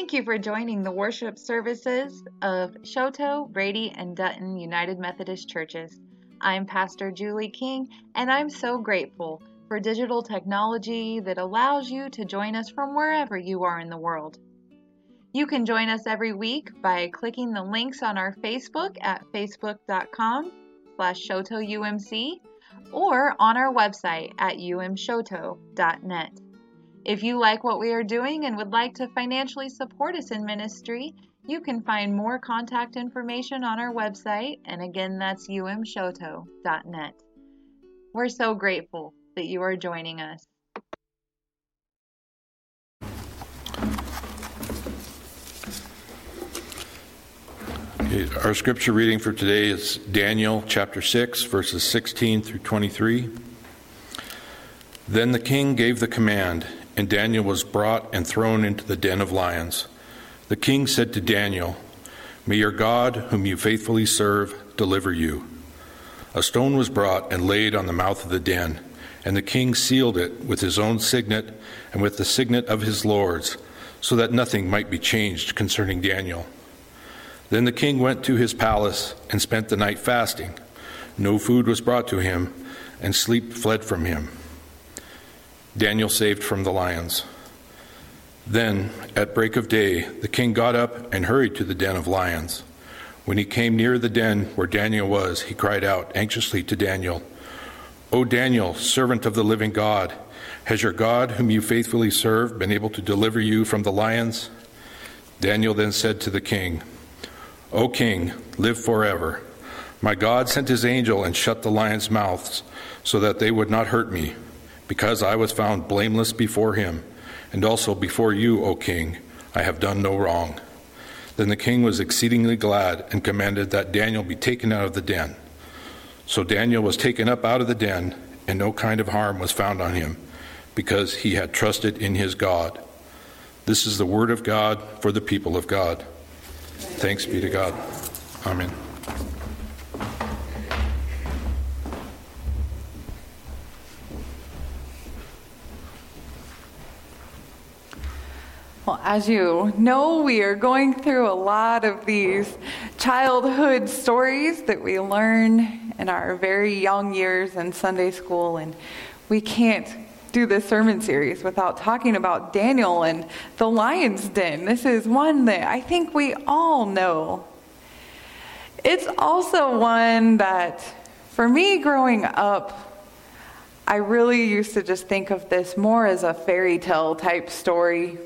Thank you for joining the worship services of Choteau, Brady, and Dutton United Methodist Churches. I'm Pastor Julie King, and I'm so grateful for digital technology that allows you to join us from wherever you are in the world. You can join us every week by clicking the links on our Facebook at facebook.com slash choteauumc or on our website at umchoteau.net. If you like what we are doing and would like to financially support us in ministry, you can find more contact information on our website, and again, that's umchoteau.net. We're so grateful that you are joining us. Our scripture reading for today is Daniel chapter 6, verses 16 through 23. Then the king gave the command and Daniel was brought and thrown into the den of lions. The king said to Daniel, May your God, whom you faithfully serve, deliver you. A stone was brought and laid on the mouth of the den, and the king sealed it with his own signet and with the signet of his lords, so that nothing might be changed concerning Daniel. Then the king went to his palace and spent the night fasting. No food was brought to him, and sleep fled from him. Daniel saved from the lions. Then, at break of day, the king got up and hurried to the den of lions. When he came near the den where Daniel was, he cried out anxiously to Daniel, O Daniel, servant of the living God, has your God, whom you faithfully serve, been able to deliver you from the lions? Daniel then said to the king, O king, live forever. My God sent his angel and shut the lions' mouths so that they would not hurt me because I was found blameless before him, and also before you, O king, I have done no wrong. Then the king was exceedingly glad and commanded that Daniel be taken out of the den. So Daniel was taken up out of the den, and no kind of harm was found on him, because he had trusted in his God. This is the word of God for the people of God. Thanks be to God. Amen. Well, as you know, we are going through a lot of these childhood stories that we learn in our very young years in Sunday school, and we can't do this sermon series without talking about Daniel and the lion's den. This is one that I think we all know. It's also one that, for me growing up, I really used to just think of this more as a fairy tale type story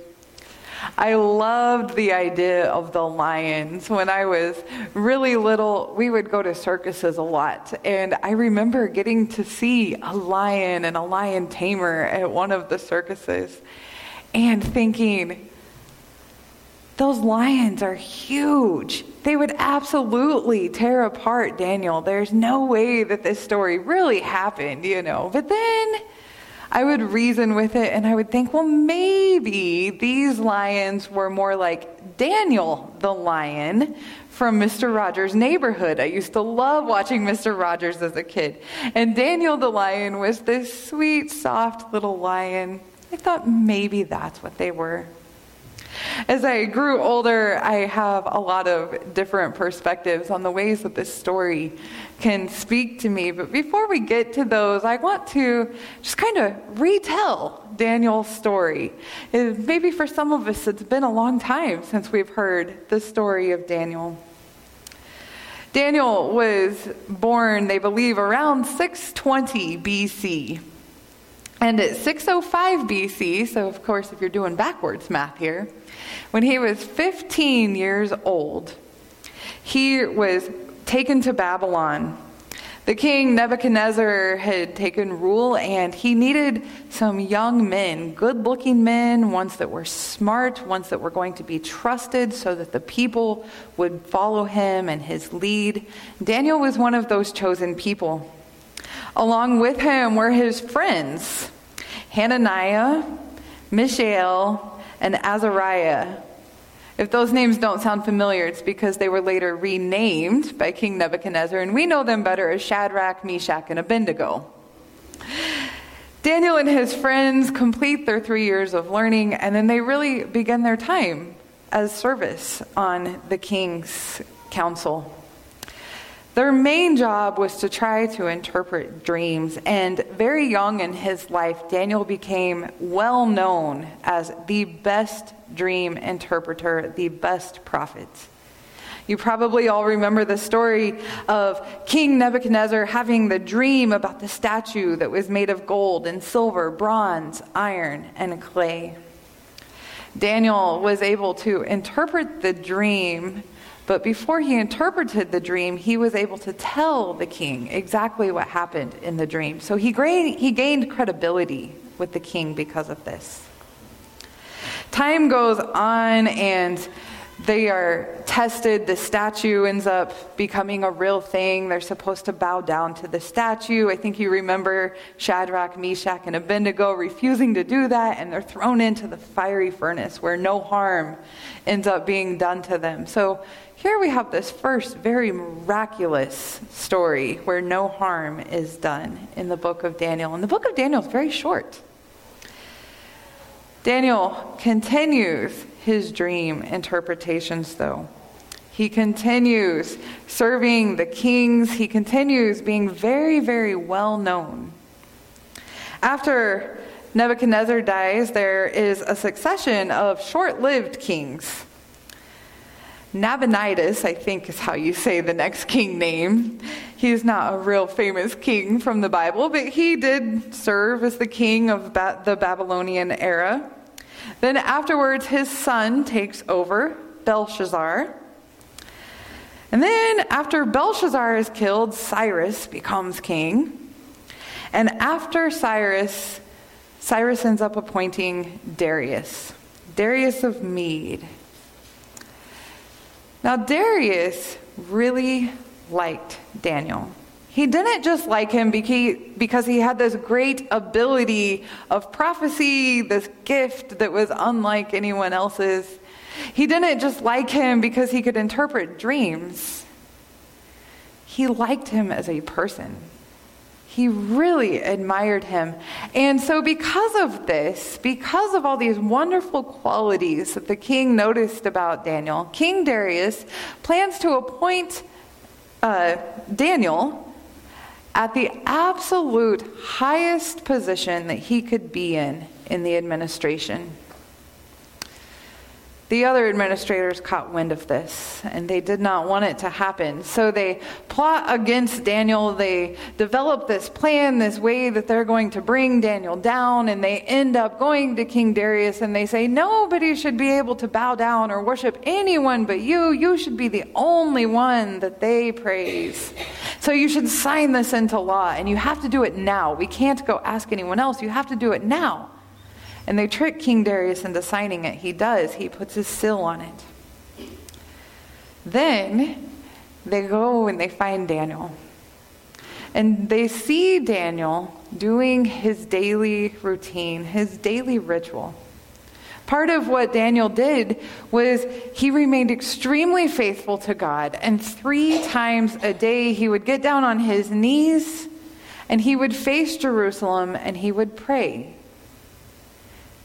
I loved the idea of the lions. When I was really little, we would go to circuses a lot. And I remember getting to see a lion and a lion tamer at one of the circuses and thinking, those lions are huge. They would absolutely tear apart Daniel. There's no way that this story really happened, you know. But then I would reason with it and I would think, well, maybe these lions were more like Daniel the lion from Mr. Rogers' neighborhood. I used to love watching Mr. Rogers as a kid. And Daniel the lion was this sweet, soft little lion. I thought maybe that's what they were. As I grew older, I have a lot of different perspectives on the ways that this story can speak to me. But before we get to those, I want to just kind of retell Daniel's story. maybe for some of us, it's been a long time since we've heard the story of Daniel. Daniel was born, they believe, around 620 BC. And at 605 BC, so of course, if you're doing backwards math here, when he was 15 years old, he was taken to Babylon. The king Nebuchadnezzar had taken rule, and he needed some young men, good looking men, ones that were smart, ones that were going to be trusted so that the people would follow him and his lead. Daniel was one of those chosen people. Along with him were his friends Hananiah, Mishael, and Azariah. If those names don't sound familiar, it's because they were later renamed by King Nebuchadnezzar, and we know them better as Shadrach, Meshach, and Abednego. Daniel and his friends complete their three years of learning, and then they really begin their time as service on the king's council. Their main job was to try to interpret dreams, and very young in his life, Daniel became well known as the best dream interpreter, the best prophet. You probably all remember the story of King Nebuchadnezzar having the dream about the statue that was made of gold and silver, bronze, iron, and clay. Daniel was able to interpret the dream but before he interpreted the dream, he was able to tell the king exactly what happened in the dream. So he, he gained credibility with the king because of this. Time goes on, and they are tested. The statue ends up becoming a real thing. They're supposed to bow down to the statue. I think you remember Shadrach, Meshach, and Abednego refusing to do that, and they're thrown into the fiery furnace where no harm ends up being done to them. So here we have this first very miraculous story where no harm is done in the book of Daniel. And the book of Daniel is very short. Daniel continues his dream interpretations, though. He continues serving the kings. He continues being very, very well known. After Nebuchadnezzar dies, there is a succession of short lived kings. Nabonidus, I think is how you say the next king name. He's not a real famous king from the Bible, but he did serve as the king of ba- the Babylonian era. Then afterwards, his son takes over, Belshazzar. And then after Belshazzar is killed, Cyrus becomes king. And after Cyrus, Cyrus ends up appointing Darius, Darius of Mede. Now, Darius really liked Daniel. He didn't just like him because he had this great ability of prophecy, this gift that was unlike anyone else's. He didn't just like him because he could interpret dreams. He liked him as a person. He really admired him. And so, because of this, because of all these wonderful qualities that the king noticed about Daniel, King Darius plans to appoint uh, Daniel at the absolute highest position that he could be in in the administration. The other administrators caught wind of this, and they did not want it to happen. So they plot against Daniel. They develop this plan, this way that they're going to bring Daniel down, and they end up going to King Darius and they say, Nobody should be able to bow down or worship anyone but you. You should be the only one that they praise. So you should sign this into law, and you have to do it now. We can't go ask anyone else. You have to do it now. And they trick King Darius into signing it. He does, he puts his seal on it. Then they go and they find Daniel. And they see Daniel doing his daily routine, his daily ritual. Part of what Daniel did was he remained extremely faithful to God. And three times a day, he would get down on his knees and he would face Jerusalem and he would pray.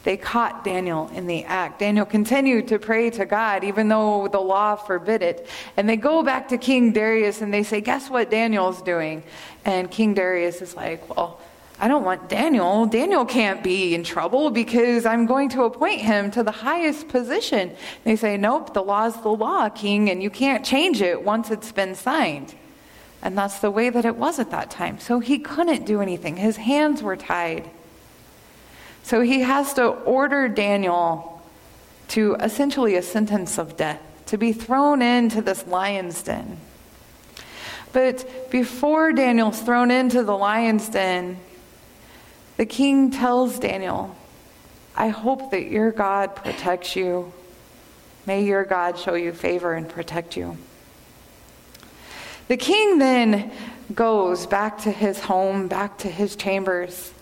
They caught Daniel in the act. Daniel continued to pray to God, even though the law forbid it. And they go back to King Darius and they say, Guess what Daniel's doing? And King Darius is like, Well, I don't want Daniel. Daniel can't be in trouble because I'm going to appoint him to the highest position. They say, Nope, the law's the law, King, and you can't change it once it's been signed. And that's the way that it was at that time. So he couldn't do anything, his hands were tied. So he has to order Daniel to essentially a sentence of death, to be thrown into this lion's den. But before Daniel's thrown into the lion's den, the king tells Daniel, I hope that your God protects you. May your God show you favor and protect you. The king then goes back to his home, back to his chambers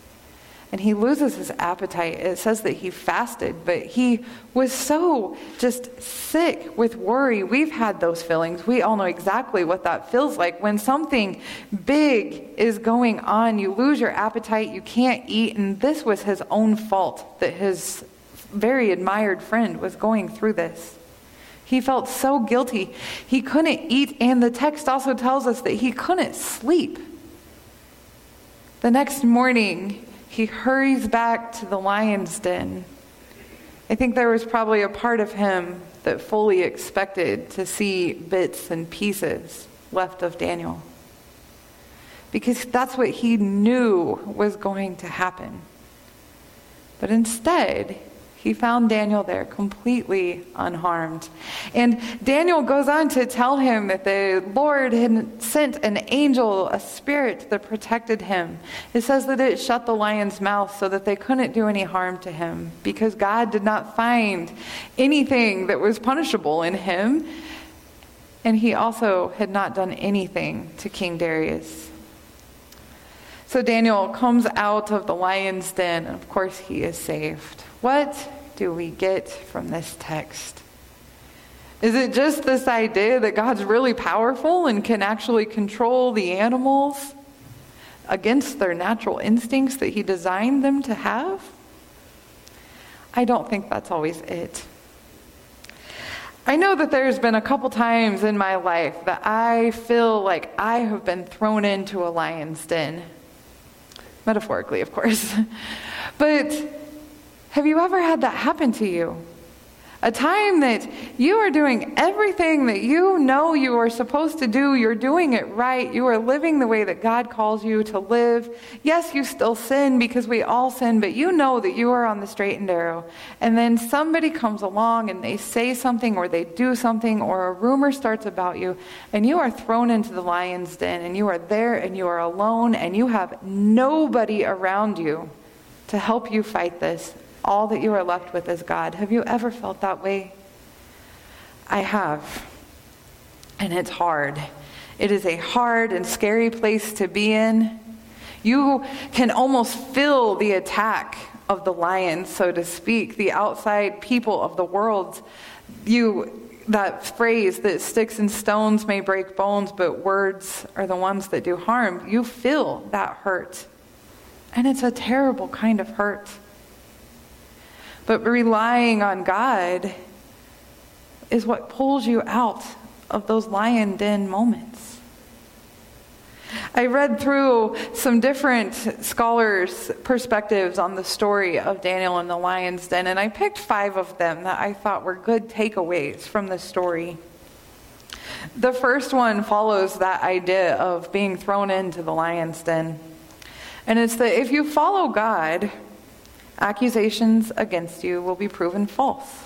and he loses his appetite. It says that he fasted, but he was so just sick with worry. We've had those feelings. We all know exactly what that feels like. When something big is going on, you lose your appetite, you can't eat, and this was his own fault that his very admired friend was going through this. He felt so guilty. He couldn't eat, and the text also tells us that he couldn't sleep. The next morning, he hurries back to the lion's den. I think there was probably a part of him that fully expected to see bits and pieces left of Daniel. Because that's what he knew was going to happen. But instead, he found Daniel there completely unharmed. And Daniel goes on to tell him that the Lord had sent an angel, a spirit that protected him. It says that it shut the lion's mouth so that they couldn't do any harm to him because God did not find anything that was punishable in him. And he also had not done anything to King Darius. So Daniel comes out of the lion's den, and of course, he is saved. What do we get from this text? Is it just this idea that God's really powerful and can actually control the animals against their natural instincts that He designed them to have? I don't think that's always it. I know that there's been a couple times in my life that I feel like I have been thrown into a lion's den. Metaphorically, of course. but have you ever had that happen to you? A time that you are doing everything that you know you are supposed to do. You're doing it right. You are living the way that God calls you to live. Yes, you still sin because we all sin, but you know that you are on the straight and narrow. And then somebody comes along and they say something or they do something or a rumor starts about you and you are thrown into the lion's den and you are there and you are alone and you have nobody around you to help you fight this all that you are left with is God. Have you ever felt that way? I have. And it's hard. It is a hard and scary place to be in. You can almost feel the attack of the lion, so to speak, the outside people of the world. You that phrase that sticks and stones may break bones, but words are the ones that do harm. You feel that hurt. And it's a terrible kind of hurt. But relying on God is what pulls you out of those lion den moments. I read through some different scholars' perspectives on the story of Daniel in the lion's den, and I picked five of them that I thought were good takeaways from the story. The first one follows that idea of being thrown into the lion's den. And it's that if you follow God, accusations against you will be proven false.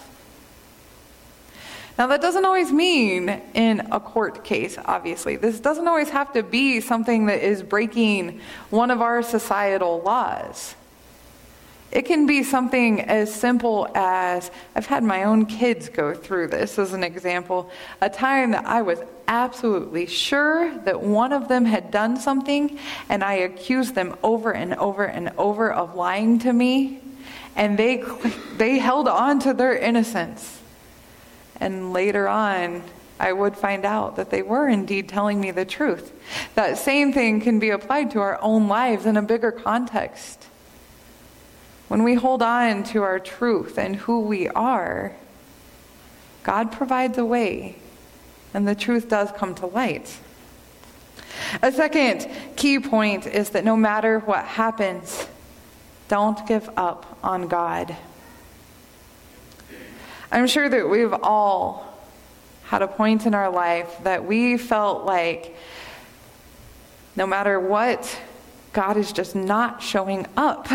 Now, that doesn't always mean in a court case, obviously. This doesn't always have to be something that is breaking one of our societal laws. It can be something as simple as I've had my own kids go through this as an example. A time that I was absolutely sure that one of them had done something, and I accused them over and over and over of lying to me, and they, they held on to their innocence. And later on, I would find out that they were indeed telling me the truth. That same thing can be applied to our own lives in a bigger context. When we hold on to our truth and who we are, God provides a way, and the truth does come to light. A second key point is that no matter what happens, don't give up on God. I'm sure that we've all had a point in our life that we felt like no matter what, God is just not showing up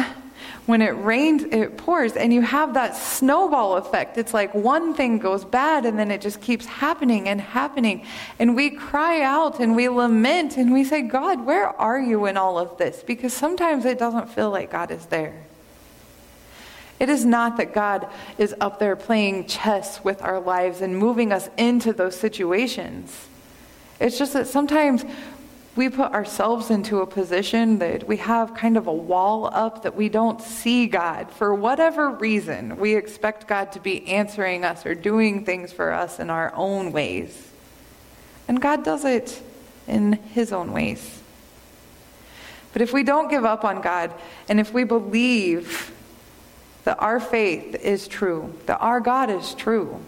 when it rains, it pours, and you have that snowball effect. It's like one thing goes bad, and then it just keeps happening and happening. And we cry out and we lament and we say, God, where are you in all of this? Because sometimes it doesn't feel like God is there. It is not that God is up there playing chess with our lives and moving us into those situations. It's just that sometimes we put ourselves into a position that we have kind of a wall up that we don't see God. For whatever reason, we expect God to be answering us or doing things for us in our own ways. And God does it in His own ways. But if we don't give up on God, and if we believe that our faith is true, that our God is true,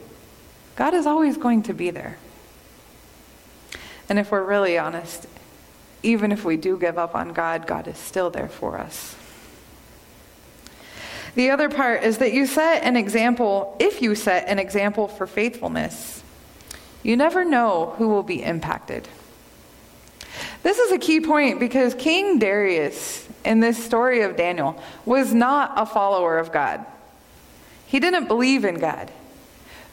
God is always going to be there. And if we're really honest, even if we do give up on God, God is still there for us. The other part is that you set an example, if you set an example for faithfulness, you never know who will be impacted. This is a key point because King Darius, in this story of Daniel, was not a follower of God. He didn't believe in God.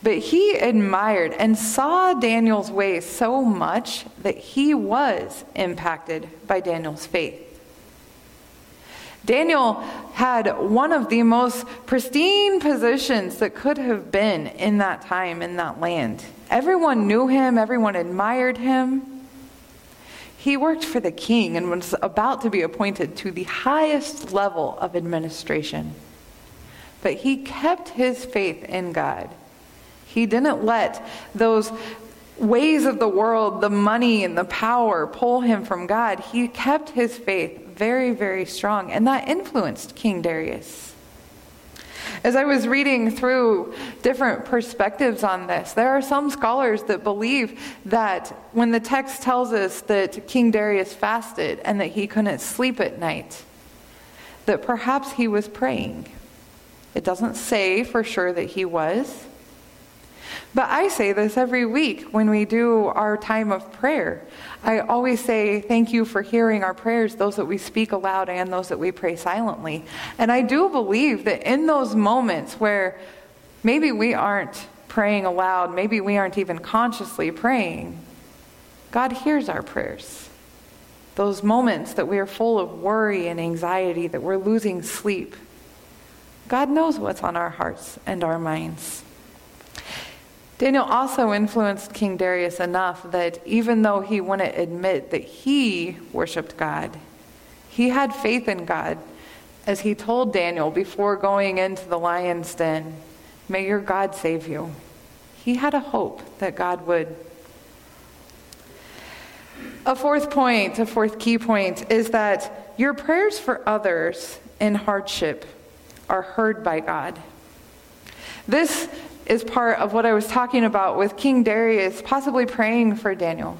But he admired and saw Daniel's ways so much that he was impacted by Daniel's faith. Daniel had one of the most pristine positions that could have been in that time, in that land. Everyone knew him, everyone admired him. He worked for the king and was about to be appointed to the highest level of administration. But he kept his faith in God he didn't let those ways of the world, the money and the power, pull him from God. He kept his faith very, very strong, and that influenced King Darius. As I was reading through different perspectives on this, there are some scholars that believe that when the text tells us that King Darius fasted and that he couldn't sleep at night, that perhaps he was praying. It doesn't say for sure that he was, but I say this every week when we do our time of prayer. I always say, Thank you for hearing our prayers, those that we speak aloud and those that we pray silently. And I do believe that in those moments where maybe we aren't praying aloud, maybe we aren't even consciously praying, God hears our prayers. Those moments that we are full of worry and anxiety, that we're losing sleep. God knows what's on our hearts and our minds. Daniel also influenced King Darius enough that even though he wouldn't admit that he worshiped God, he had faith in God as he told Daniel before going into the lion's den, May your God save you. He had a hope that God would. A fourth point, a fourth key point, is that your prayers for others in hardship are heard by God. This is part of what I was talking about with King Darius possibly praying for Daniel.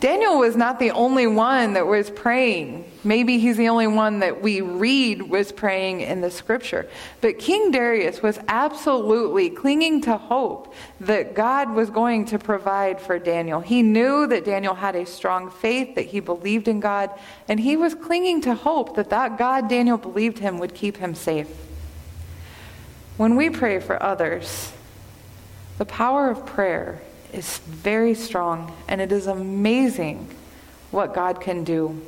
Daniel was not the only one that was praying. Maybe he's the only one that we read was praying in the scripture. But King Darius was absolutely clinging to hope that God was going to provide for Daniel. He knew that Daniel had a strong faith, that he believed in God, and he was clinging to hope that that God Daniel believed him would keep him safe. When we pray for others, the power of prayer is very strong, and it is amazing what God can do.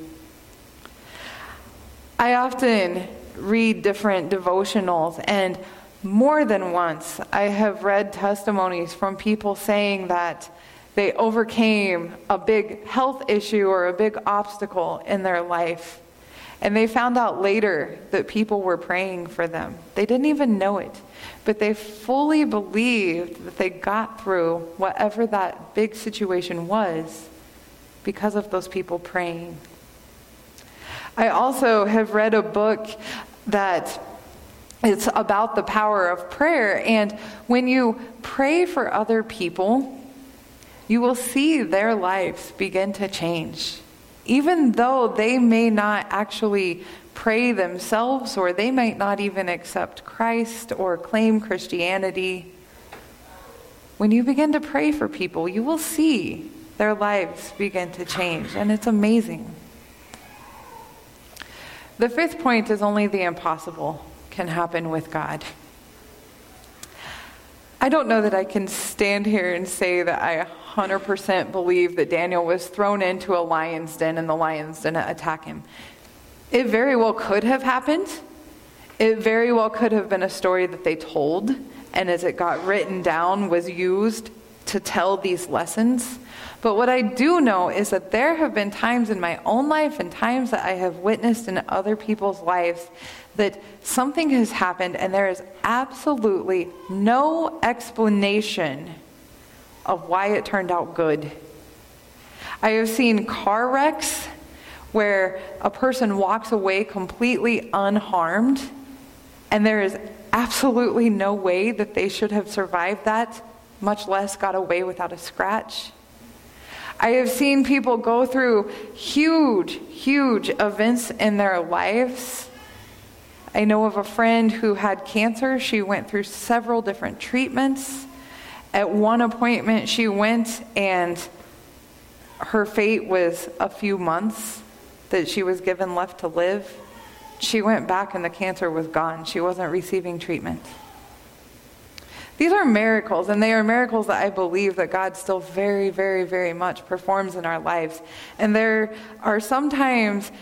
I often read different devotionals, and more than once I have read testimonies from people saying that they overcame a big health issue or a big obstacle in their life and they found out later that people were praying for them. They didn't even know it, but they fully believed that they got through whatever that big situation was because of those people praying. I also have read a book that it's about the power of prayer. And when you pray for other people, you will see their lives begin to change even though they may not actually pray themselves or they might not even accept Christ or claim Christianity, when you begin to pray for people, you will see their lives begin to change, and it's amazing. The fifth point is only the impossible can happen with God. I don't know that I can stand here and say that I 100% believe that Daniel was thrown into a lion's den and the lions didn't attack him. It very well could have happened. It very well could have been a story that they told, and as it got written down, was used to tell these lessons. But what I do know is that there have been times in my own life and times that I have witnessed in other people's lives that something has happened and there is absolutely no explanation of why it turned out good. I have seen car wrecks where a person walks away completely unharmed, and there is absolutely no way that they should have survived that much less got away without a scratch. I have seen people go through huge, huge events in their lives. I know of a friend who had cancer. She went through several different treatments. At one appointment, she went and her fate was a few months that she was given left to live. She went back and the cancer was gone. She wasn't receiving treatment. These are miracles, and they are miracles that I believe that God still very, very, very much performs in our lives. And there are sometimes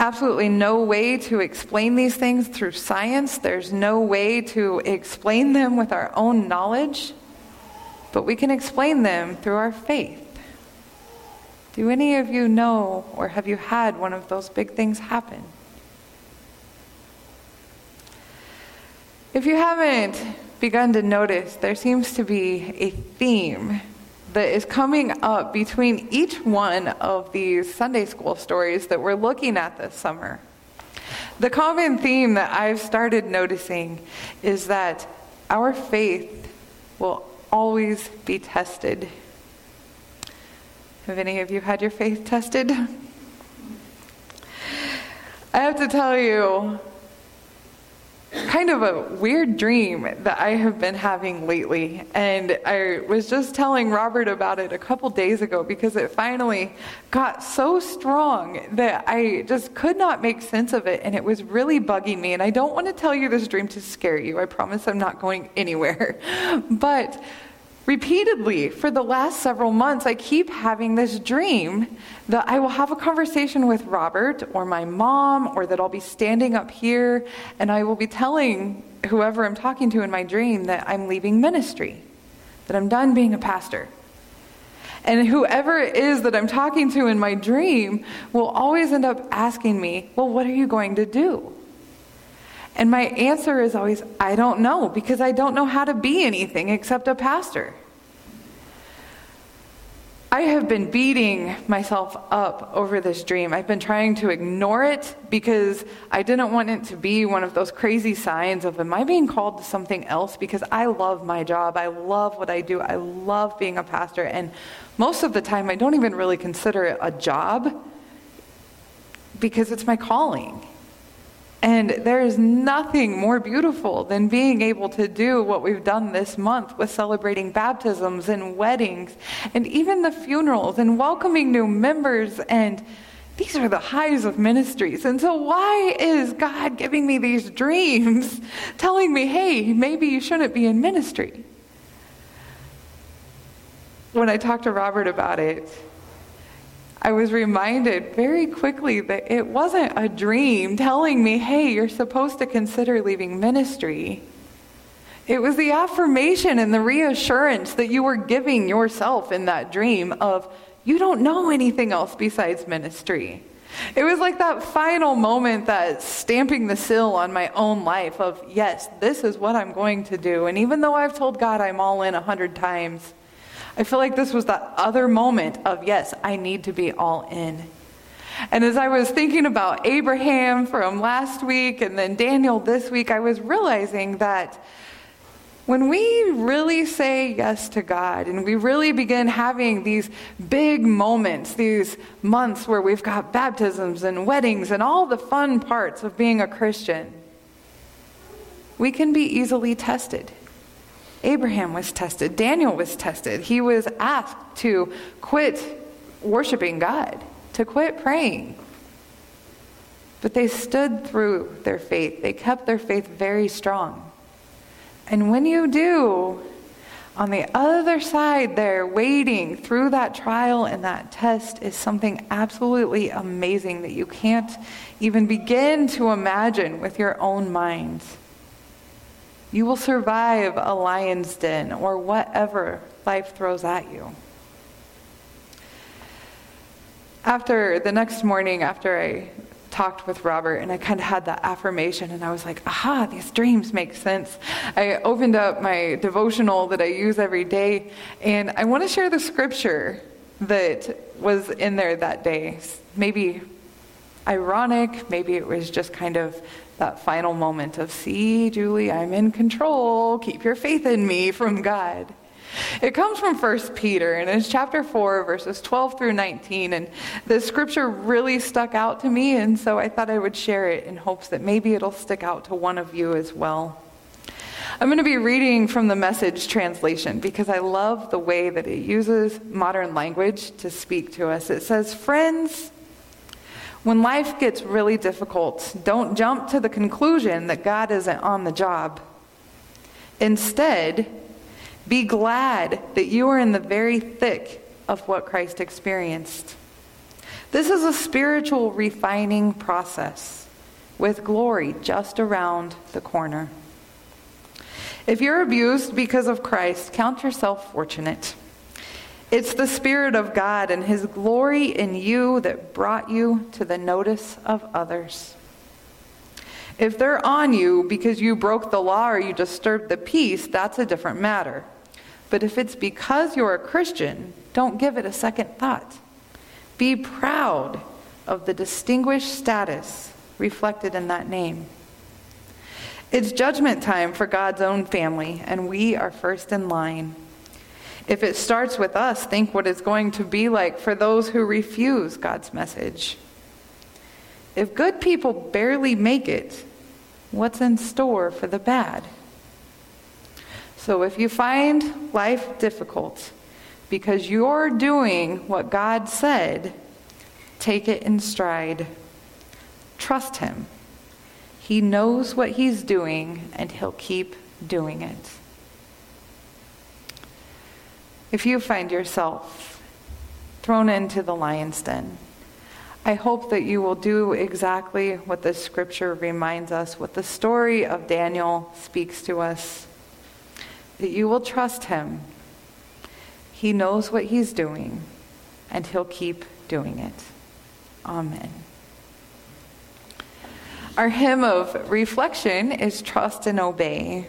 absolutely no way to explain these things through science, there's no way to explain them with our own knowledge, but we can explain them through our faith. Do any of you know or have you had one of those big things happen? If you haven't begun to notice, there seems to be a theme that is coming up between each one of these Sunday school stories that we're looking at this summer. The common theme that I've started noticing is that our faith will always be tested. Have any of you had your faith tested? I have to tell you, kind of a weird dream that I have been having lately. And I was just telling Robert about it a couple days ago because it finally got so strong that I just could not make sense of it. And it was really bugging me. And I don't want to tell you this dream to scare you. I promise I'm not going anywhere. But repeatedly for the last several months, I keep having this dream that I will have a conversation with Robert or my mom, or that I'll be standing up here and I will be telling whoever I'm talking to in my dream that I'm leaving ministry, that I'm done being a pastor. And whoever it is that I'm talking to in my dream will always end up asking me, Well, what are you going to do? And my answer is always, I don't know, because I don't know how to be anything except a pastor. I have been beating myself up over this dream. I've been trying to ignore it because I didn't want it to be one of those crazy signs of, am I being called to something else? Because I love my job. I love what I do. I love being a pastor. And most of the time, I don't even really consider it a job because it's my calling. And there is nothing more beautiful than being able to do what we've done this month with celebrating baptisms and weddings and even the funerals and welcoming new members. And these are the highs of ministries. And so, why is God giving me these dreams, telling me, hey, maybe you shouldn't be in ministry? When I talked to Robert about it, I was reminded very quickly that it wasn't a dream telling me, hey, you're supposed to consider leaving ministry. It was the affirmation and the reassurance that you were giving yourself in that dream of, you don't know anything else besides ministry. It was like that final moment that stamping the seal on my own life of, yes, this is what I'm going to do. And even though I've told God I'm all in a hundred times, I feel like this was that other moment of, yes, I need to be all in. And as I was thinking about Abraham from last week and then Daniel this week, I was realizing that when we really say yes to God and we really begin having these big moments, these months where we've got baptisms and weddings and all the fun parts of being a Christian, we can be easily tested. Abraham was tested, Daniel was tested. He was asked to quit worshiping God, to quit praying. But they stood through their faith, they kept their faith very strong. And when you do, on the other side there, waiting through that trial and that test is something absolutely amazing that you can't even begin to imagine with your own minds. You will survive a lion's den or whatever life throws at you. After the next morning, after I talked with Robert and I kind of had that affirmation and I was like, aha, these dreams make sense. I opened up my devotional that I use every day and I want to share the scripture that was in there that day. Maybe ironic, maybe it was just kind of that final moment of, see, Julie, I'm in control, keep your faith in me from God. It comes from 1 Peter, and it's chapter 4, verses 12 through 19. And the scripture really stuck out to me, and so I thought I would share it in hopes that maybe it'll stick out to one of you as well. I'm going to be reading from the message translation because I love the way that it uses modern language to speak to us. It says, Friends, when life gets really difficult, don't jump to the conclusion that God isn't on the job. Instead, be glad that you are in the very thick of what Christ experienced. This is a spiritual refining process with glory just around the corner. If you're abused because of Christ, count yourself fortunate. It's the Spirit of God and His glory in you that brought you to the notice of others. If they're on you because you broke the law or you disturbed the peace, that's a different matter. But if it's because you're a Christian, don't give it a second thought. Be proud of the distinguished status reflected in that name. It's judgment time for God's own family, and we are first in line. If it starts with us, think what it's going to be like for those who refuse God's message. If good people barely make it, what's in store for the bad? So if you find life difficult because you're doing what God said, take it in stride. Trust Him. He knows what He's doing, and He'll keep doing it. If you find yourself thrown into the lion's den, I hope that you will do exactly what the scripture reminds us, what the story of Daniel speaks to us that you will trust him. He knows what he's doing, and he'll keep doing it. Amen. Our hymn of reflection is Trust and Obey.